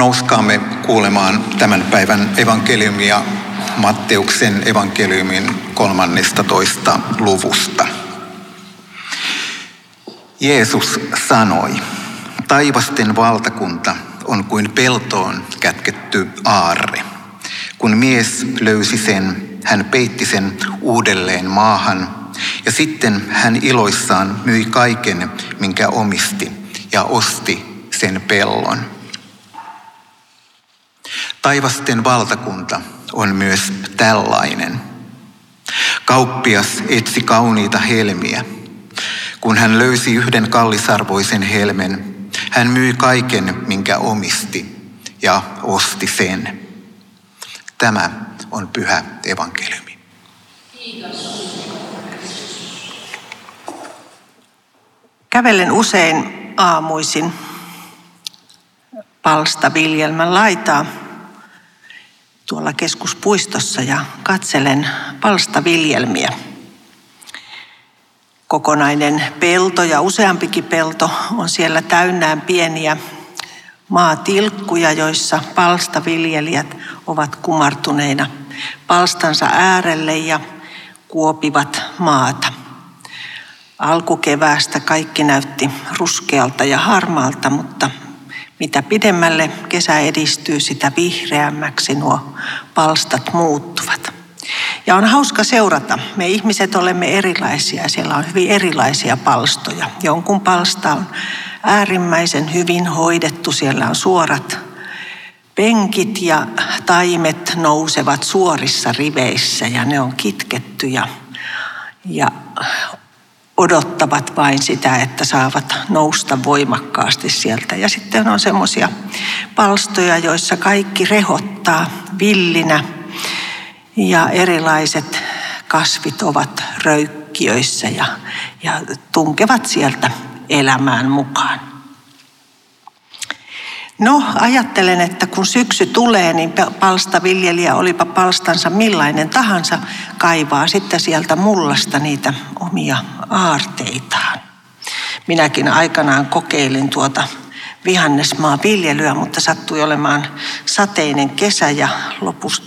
Nouskaamme kuulemaan tämän päivän evankeliumia Matteuksen evankeliumin 13. luvusta. Jeesus sanoi, taivasten valtakunta on kuin peltoon kätketty aarre. Kun mies löysi sen, hän peitti sen uudelleen maahan ja sitten hän iloissaan myi kaiken, minkä omisti ja osti sen pellon. Taivasten valtakunta on myös tällainen. Kauppias etsi kauniita helmiä. Kun hän löysi yhden kallisarvoisen helmen, hän myi kaiken, minkä omisti ja osti sen. Tämä on pyhä evankeliumi. Kiitos. Kävelen usein aamuisin palstaviljelmän laitaa tuolla keskuspuistossa ja katselen palstaviljelmiä. Kokonainen pelto ja useampikin pelto on siellä täynnään pieniä maatilkkuja, joissa palstaviljelijät ovat kumartuneina palstansa äärelle ja kuopivat maata. Alkukeväästä kaikki näytti ruskealta ja harmaalta, mutta mitä pidemmälle kesä edistyy, sitä vihreämmäksi nuo palstat muuttuvat. Ja on hauska seurata. Me ihmiset olemme erilaisia. Siellä on hyvin erilaisia palstoja. Jonkun palsta on äärimmäisen hyvin hoidettu. Siellä on suorat penkit ja taimet nousevat suorissa riveissä ja ne on kitketty ja, ja odottavat vain sitä, että saavat nousta voimakkaasti sieltä. Ja sitten on semmoisia palstoja, joissa kaikki rehottaa villinä ja erilaiset kasvit ovat röykkiöissä ja, ja tunkevat sieltä elämään mukaan. No, ajattelen, että kun syksy tulee, niin palstaviljelijä, olipa palstansa millainen tahansa, kaivaa sitten sieltä mullasta niitä omia aarteitaan. Minäkin aikanaan kokeilin tuota vihannesmaa viljelyä, mutta sattui olemaan sateinen kesä ja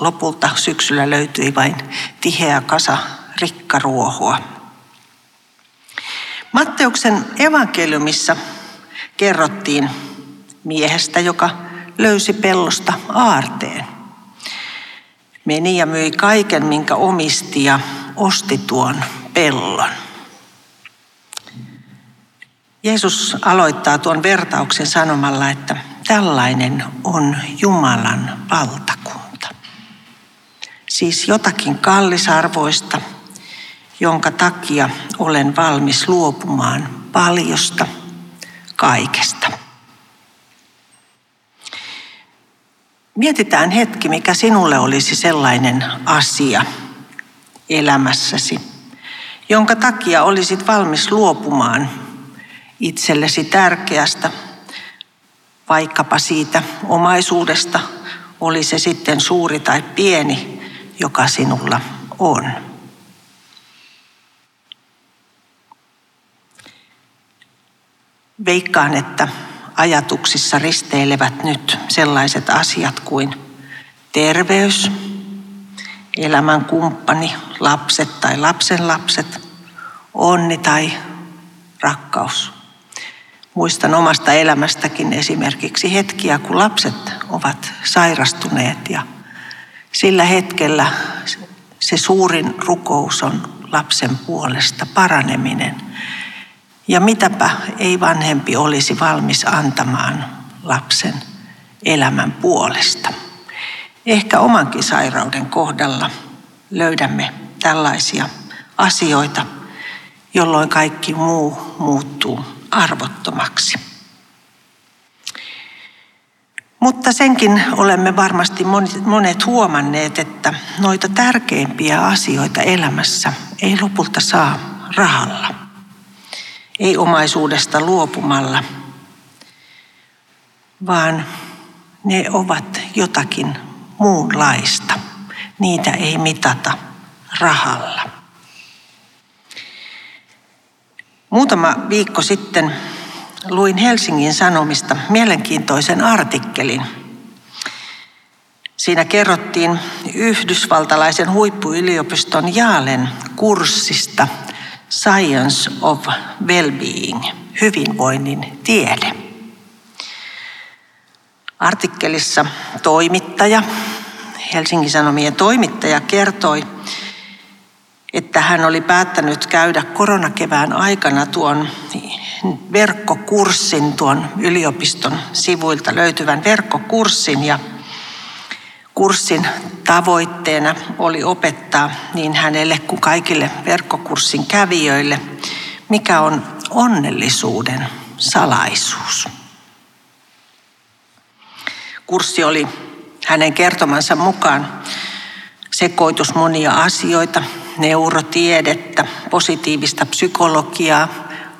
lopulta syksyllä löytyi vain tiheä kasa rikkaruohoa. Matteuksen evankeliumissa kerrottiin miehestä, joka löysi pellosta aarteen. Meni ja myi kaiken, minkä omisti ja osti tuon pellon. Jeesus aloittaa tuon vertauksen sanomalla, että tällainen on Jumalan valtakunta. Siis jotakin kallisarvoista, jonka takia olen valmis luopumaan paljosta, kaikesta. Mietitään hetki, mikä sinulle olisi sellainen asia elämässäsi, jonka takia olisit valmis luopumaan itsellesi tärkeästä, vaikkapa siitä omaisuudesta, oli se sitten suuri tai pieni, joka sinulla on. Veikkaan, että ajatuksissa risteilevät nyt sellaiset asiat kuin terveys, elämän kumppani, lapset tai lapsenlapset, onni tai rakkaus. Muistan omasta elämästäkin esimerkiksi hetkiä, kun lapset ovat sairastuneet ja sillä hetkellä se suurin rukous on lapsen puolesta paraneminen – ja mitäpä ei vanhempi olisi valmis antamaan lapsen elämän puolesta. Ehkä omankin sairauden kohdalla löydämme tällaisia asioita, jolloin kaikki muu muuttuu arvottomaksi. Mutta senkin olemme varmasti monet huomanneet, että noita tärkeimpiä asioita elämässä ei lopulta saa rahalla ei omaisuudesta luopumalla, vaan ne ovat jotakin muunlaista. Niitä ei mitata rahalla. Muutama viikko sitten luin Helsingin Sanomista mielenkiintoisen artikkelin Siinä kerrottiin yhdysvaltalaisen huippuyliopiston Jaalen kurssista Science of Wellbeing, hyvinvoinnin tiede. Artikkelissa toimittaja, Helsingin Sanomien toimittaja kertoi, että hän oli päättänyt käydä koronakevään aikana tuon verkkokurssin, tuon yliopiston sivuilta löytyvän verkkokurssin ja Kurssin tavoitteena oli opettaa niin hänelle kuin kaikille verkkokurssin kävijöille, mikä on onnellisuuden salaisuus. Kurssi oli hänen kertomansa mukaan sekoitus monia asioita, neurotiedettä, positiivista psykologiaa,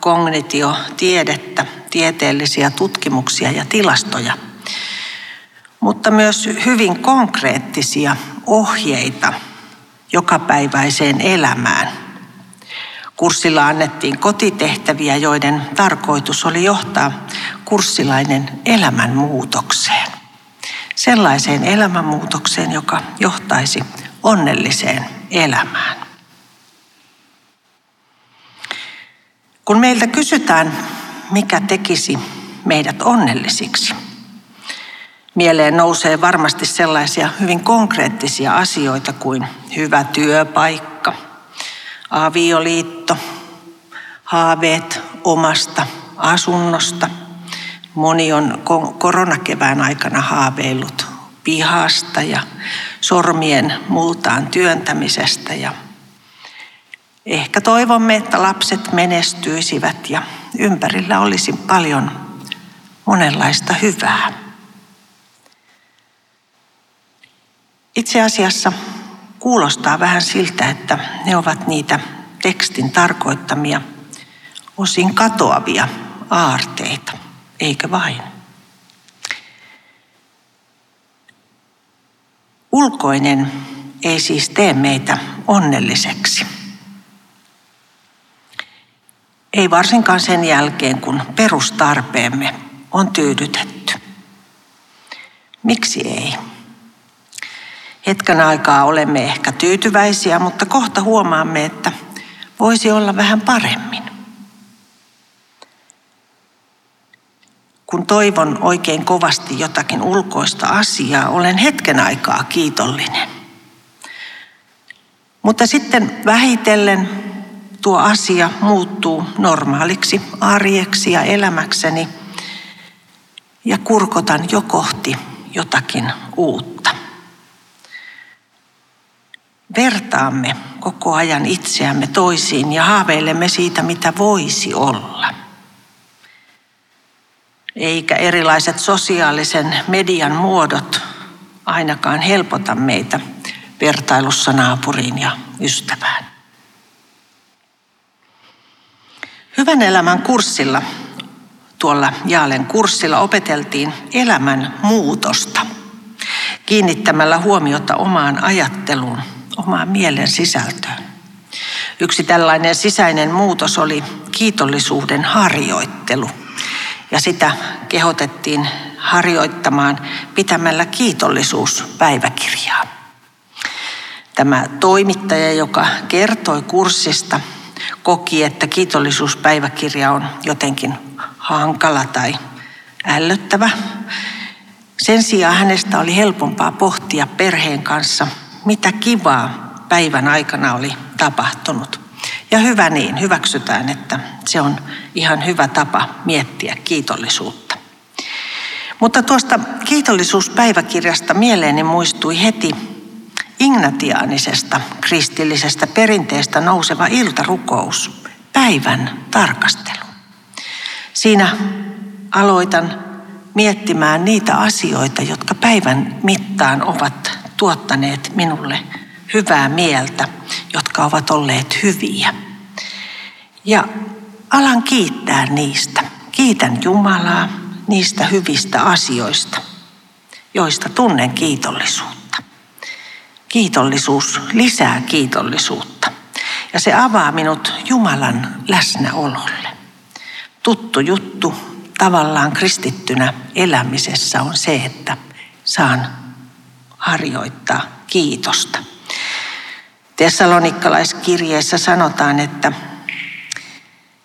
kognitiotiedettä, tieteellisiä tutkimuksia ja tilastoja – mutta myös hyvin konkreettisia ohjeita jokapäiväiseen elämään. Kurssilla annettiin kotitehtäviä, joiden tarkoitus oli johtaa kurssilainen elämänmuutokseen. Sellaiseen elämänmuutokseen, joka johtaisi onnelliseen elämään. Kun meiltä kysytään, mikä tekisi meidät onnellisiksi – Mieleen nousee varmasti sellaisia hyvin konkreettisia asioita kuin hyvä työpaikka, avioliitto, haaveet omasta asunnosta. Moni on koronakevään aikana haaveillut pihasta ja sormien multaan työntämisestä ja ehkä toivomme, että lapset menestyisivät ja ympärillä olisi paljon monenlaista hyvää. Itse asiassa kuulostaa vähän siltä, että ne ovat niitä tekstin tarkoittamia, osin katoavia aarteita, eikö vain? Ulkoinen ei siis tee meitä onnelliseksi. Ei varsinkaan sen jälkeen, kun perustarpeemme on tyydytetty. Miksi ei? Hetken aikaa olemme ehkä tyytyväisiä, mutta kohta huomaamme, että voisi olla vähän paremmin. Kun toivon oikein kovasti jotakin ulkoista asiaa, olen hetken aikaa kiitollinen. Mutta sitten vähitellen tuo asia muuttuu normaaliksi arjeksi ja elämäkseni ja kurkotan jo kohti jotakin uutta vertaamme koko ajan itseämme toisiin ja haaveilemme siitä, mitä voisi olla. Eikä erilaiset sosiaalisen median muodot ainakaan helpota meitä vertailussa naapuriin ja ystävään. Hyvän elämän kurssilla, tuolla Jaalen kurssilla opeteltiin elämän muutosta kiinnittämällä huomiota omaan ajatteluun omaan mielen sisältöön. Yksi tällainen sisäinen muutos oli kiitollisuuden harjoittelu. Ja sitä kehotettiin harjoittamaan pitämällä kiitollisuuspäiväkirjaa. Tämä toimittaja, joka kertoi kurssista, koki, että kiitollisuuspäiväkirja on jotenkin hankala tai ällöttävä. Sen sijaan hänestä oli helpompaa pohtia perheen kanssa – mitä kivaa päivän aikana oli tapahtunut. Ja hyvä niin, hyväksytään, että se on ihan hyvä tapa miettiä kiitollisuutta. Mutta tuosta kiitollisuuspäiväkirjasta mieleeni muistui heti ignatiaanisesta kristillisestä perinteestä nouseva iltarukous, päivän tarkastelu. Siinä aloitan miettimään niitä asioita, jotka päivän mittaan ovat tuottaneet minulle hyvää mieltä, jotka ovat olleet hyviä. Ja alan kiittää niistä. Kiitän Jumalaa niistä hyvistä asioista, joista tunnen kiitollisuutta. Kiitollisuus lisää kiitollisuutta ja se avaa minut Jumalan läsnäololle. Tuttu juttu tavallaan kristittynä elämisessä on se, että saan harjoittaa kiitosta. Tessalonikkalaiskirjeessä sanotaan, että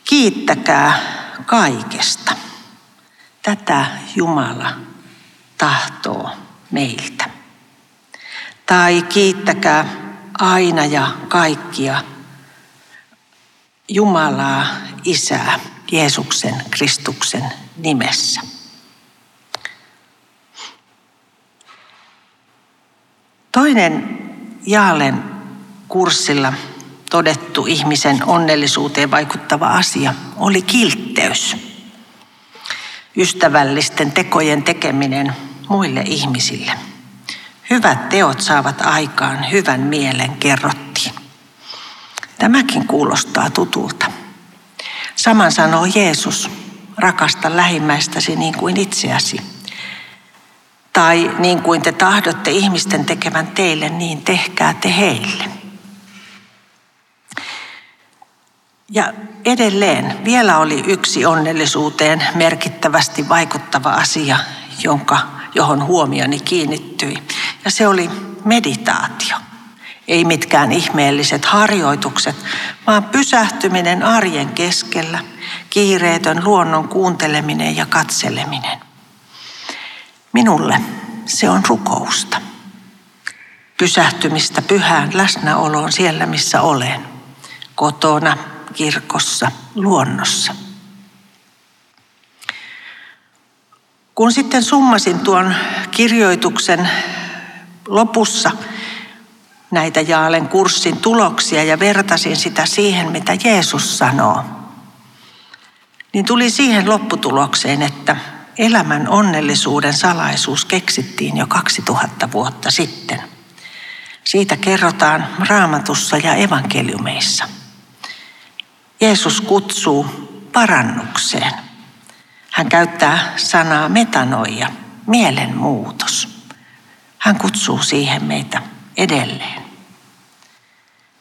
kiittäkää kaikesta. Tätä Jumala tahtoo meiltä. Tai kiittäkää aina ja kaikkia Jumalaa, Isää, Jeesuksen Kristuksen nimessä. Toinen Jaalen kurssilla todettu ihmisen onnellisuuteen vaikuttava asia oli kiltteys. Ystävällisten tekojen tekeminen muille ihmisille. Hyvät teot saavat aikaan hyvän mielen, kerrottiin. Tämäkin kuulostaa tutulta. Saman sanoo Jeesus, rakasta lähimmäistäsi niin kuin itseäsi. Tai niin kuin te tahdotte ihmisten tekevän teille, niin tehkää te heille. Ja edelleen vielä oli yksi onnellisuuteen merkittävästi vaikuttava asia, jonka, johon huomioni kiinnittyi. Ja se oli meditaatio. Ei mitkään ihmeelliset harjoitukset, vaan pysähtyminen arjen keskellä, kiireetön luonnon kuunteleminen ja katseleminen. Minulle se on rukousta. Pysähtymistä pyhään läsnäoloon siellä, missä olen. Kotona, kirkossa, luonnossa. Kun sitten summasin tuon kirjoituksen lopussa näitä Jaalen kurssin tuloksia ja vertasin sitä siihen, mitä Jeesus sanoo, niin tuli siihen lopputulokseen, että elämän onnellisuuden salaisuus keksittiin jo 2000 vuotta sitten. Siitä kerrotaan raamatussa ja evankeliumeissa. Jeesus kutsuu parannukseen. Hän käyttää sanaa metanoia, mielenmuutos. Hän kutsuu siihen meitä edelleen.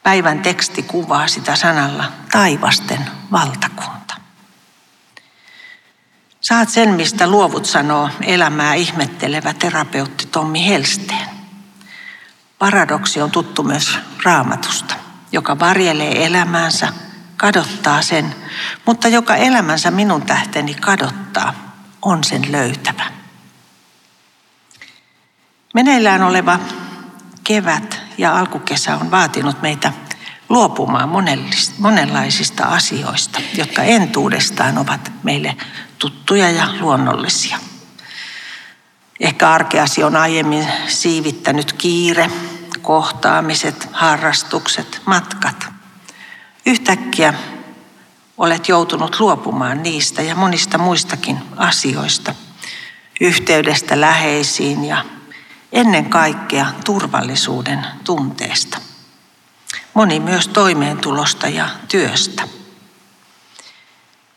Päivän teksti kuvaa sitä sanalla taivasten valtakunta. Saat sen, mistä luovut sanoo elämää ihmettelevä terapeutti Tommi Helsteen. Paradoksi on tuttu myös raamatusta, joka varjelee elämäänsä, kadottaa sen, mutta joka elämänsä minun tähteni kadottaa, on sen löytävä. Meneillään oleva kevät ja alkukesä on vaatinut meitä luopumaan monenlaisista asioista, jotka entuudestaan ovat meille tuttuja ja luonnollisia. Ehkä arkeasi on aiemmin siivittänyt kiire, kohtaamiset, harrastukset, matkat. Yhtäkkiä olet joutunut luopumaan niistä ja monista muistakin asioista, yhteydestä läheisiin ja ennen kaikkea turvallisuuden tunteesta. Moni myös toimeentulosta ja työstä.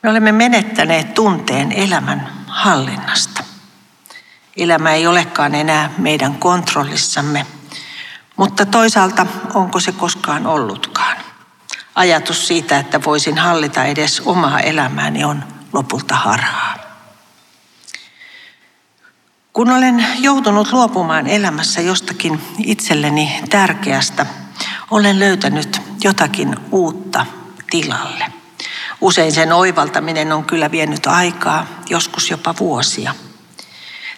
Me olemme menettäneet tunteen elämän hallinnasta. Elämä ei olekaan enää meidän kontrollissamme, mutta toisaalta onko se koskaan ollutkaan? Ajatus siitä, että voisin hallita edes omaa elämääni on lopulta harhaa. Kun olen joutunut luopumaan elämässä jostakin itselleni tärkeästä, olen löytänyt jotakin uutta tilalle. Usein sen oivaltaminen on kyllä vienyt aikaa, joskus jopa vuosia.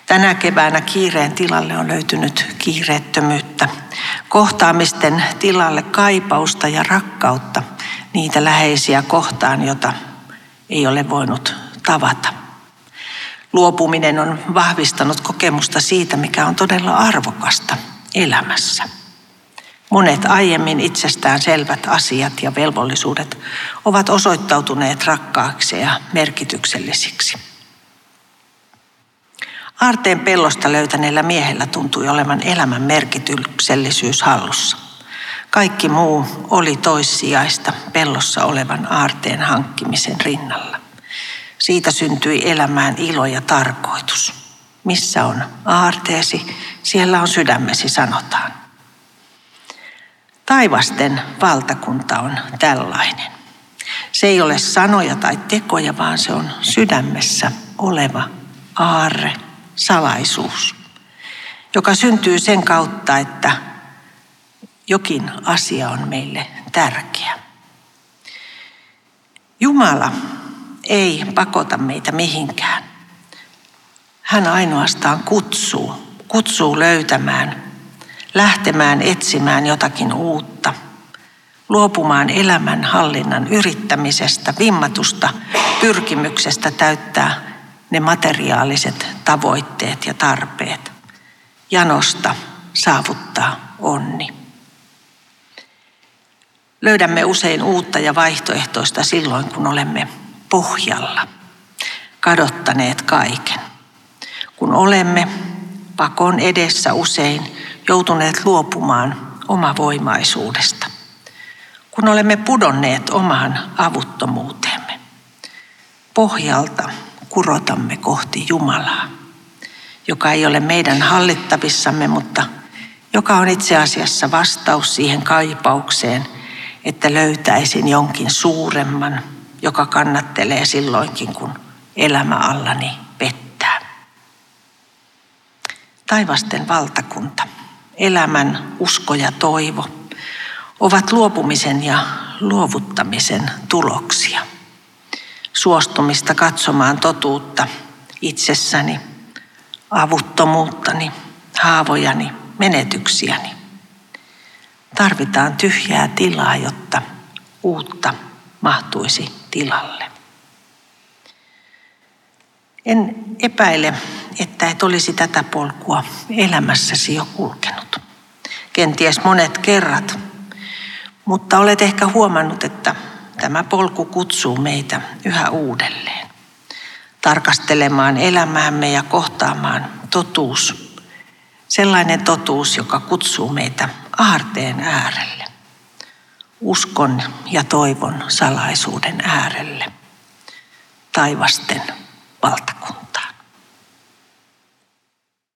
Tänä keväänä kiireen tilalle on löytynyt kiireettömyyttä, kohtaamisten tilalle kaipausta ja rakkautta niitä läheisiä kohtaan, jota ei ole voinut tavata. Luopuminen on vahvistanut kokemusta siitä, mikä on todella arvokasta elämässä. Monet aiemmin itsestään selvät asiat ja velvollisuudet ovat osoittautuneet rakkaaksi ja merkityksellisiksi. Aarteen pellosta löytäneellä miehellä tuntui olevan elämän merkityksellisyys hallussa. Kaikki muu oli toissijaista pellossa olevan aarteen hankkimisen rinnalla. Siitä syntyi elämään ilo ja tarkoitus. Missä on aarteesi, siellä on sydämesi, sanotaan. Taivasten valtakunta on tällainen. Se ei ole sanoja tai tekoja, vaan se on sydämessä oleva aarre, salaisuus. joka syntyy sen kautta, että jokin asia on meille tärkeä. Jumala ei pakota meitä mihinkään. Hän ainoastaan kutsuu, kutsuu löytämään, lähtemään etsimään jotakin uutta, luopumaan elämän hallinnan yrittämisestä, vimmatusta pyrkimyksestä täyttää ne materiaaliset tavoitteet ja tarpeet, janosta saavuttaa onni. Löydämme usein uutta ja vaihtoehtoista silloin, kun olemme pohjalla, kadottaneet kaiken. Kun olemme pakon edessä usein joutuneet luopumaan omavoimaisuudesta. Kun olemme pudonneet omaan avuttomuuteemme. Pohjalta kurotamme kohti Jumalaa, joka ei ole meidän hallittavissamme, mutta joka on itse asiassa vastaus siihen kaipaukseen – että löytäisin jonkin suuremman, joka kannattelee silloinkin, kun elämä allani pettää. Taivasten valtakunta, elämän usko ja toivo ovat luopumisen ja luovuttamisen tuloksia. Suostumista katsomaan totuutta itsessäni, avuttomuuttani, haavojani, menetyksiäni. Tarvitaan tyhjää tilaa, jotta uutta mahtuisi tilalle. En epäile, että et olisi tätä polkua elämässäsi jo kulkenut. Kenties monet kerrat, mutta olet ehkä huomannut, että tämä polku kutsuu meitä yhä uudelleen. Tarkastelemaan elämäämme ja kohtaamaan totuus. Sellainen totuus, joka kutsuu meitä aarteen äärelle, uskon ja toivon salaisuuden äärelle, taivasten valtakunta.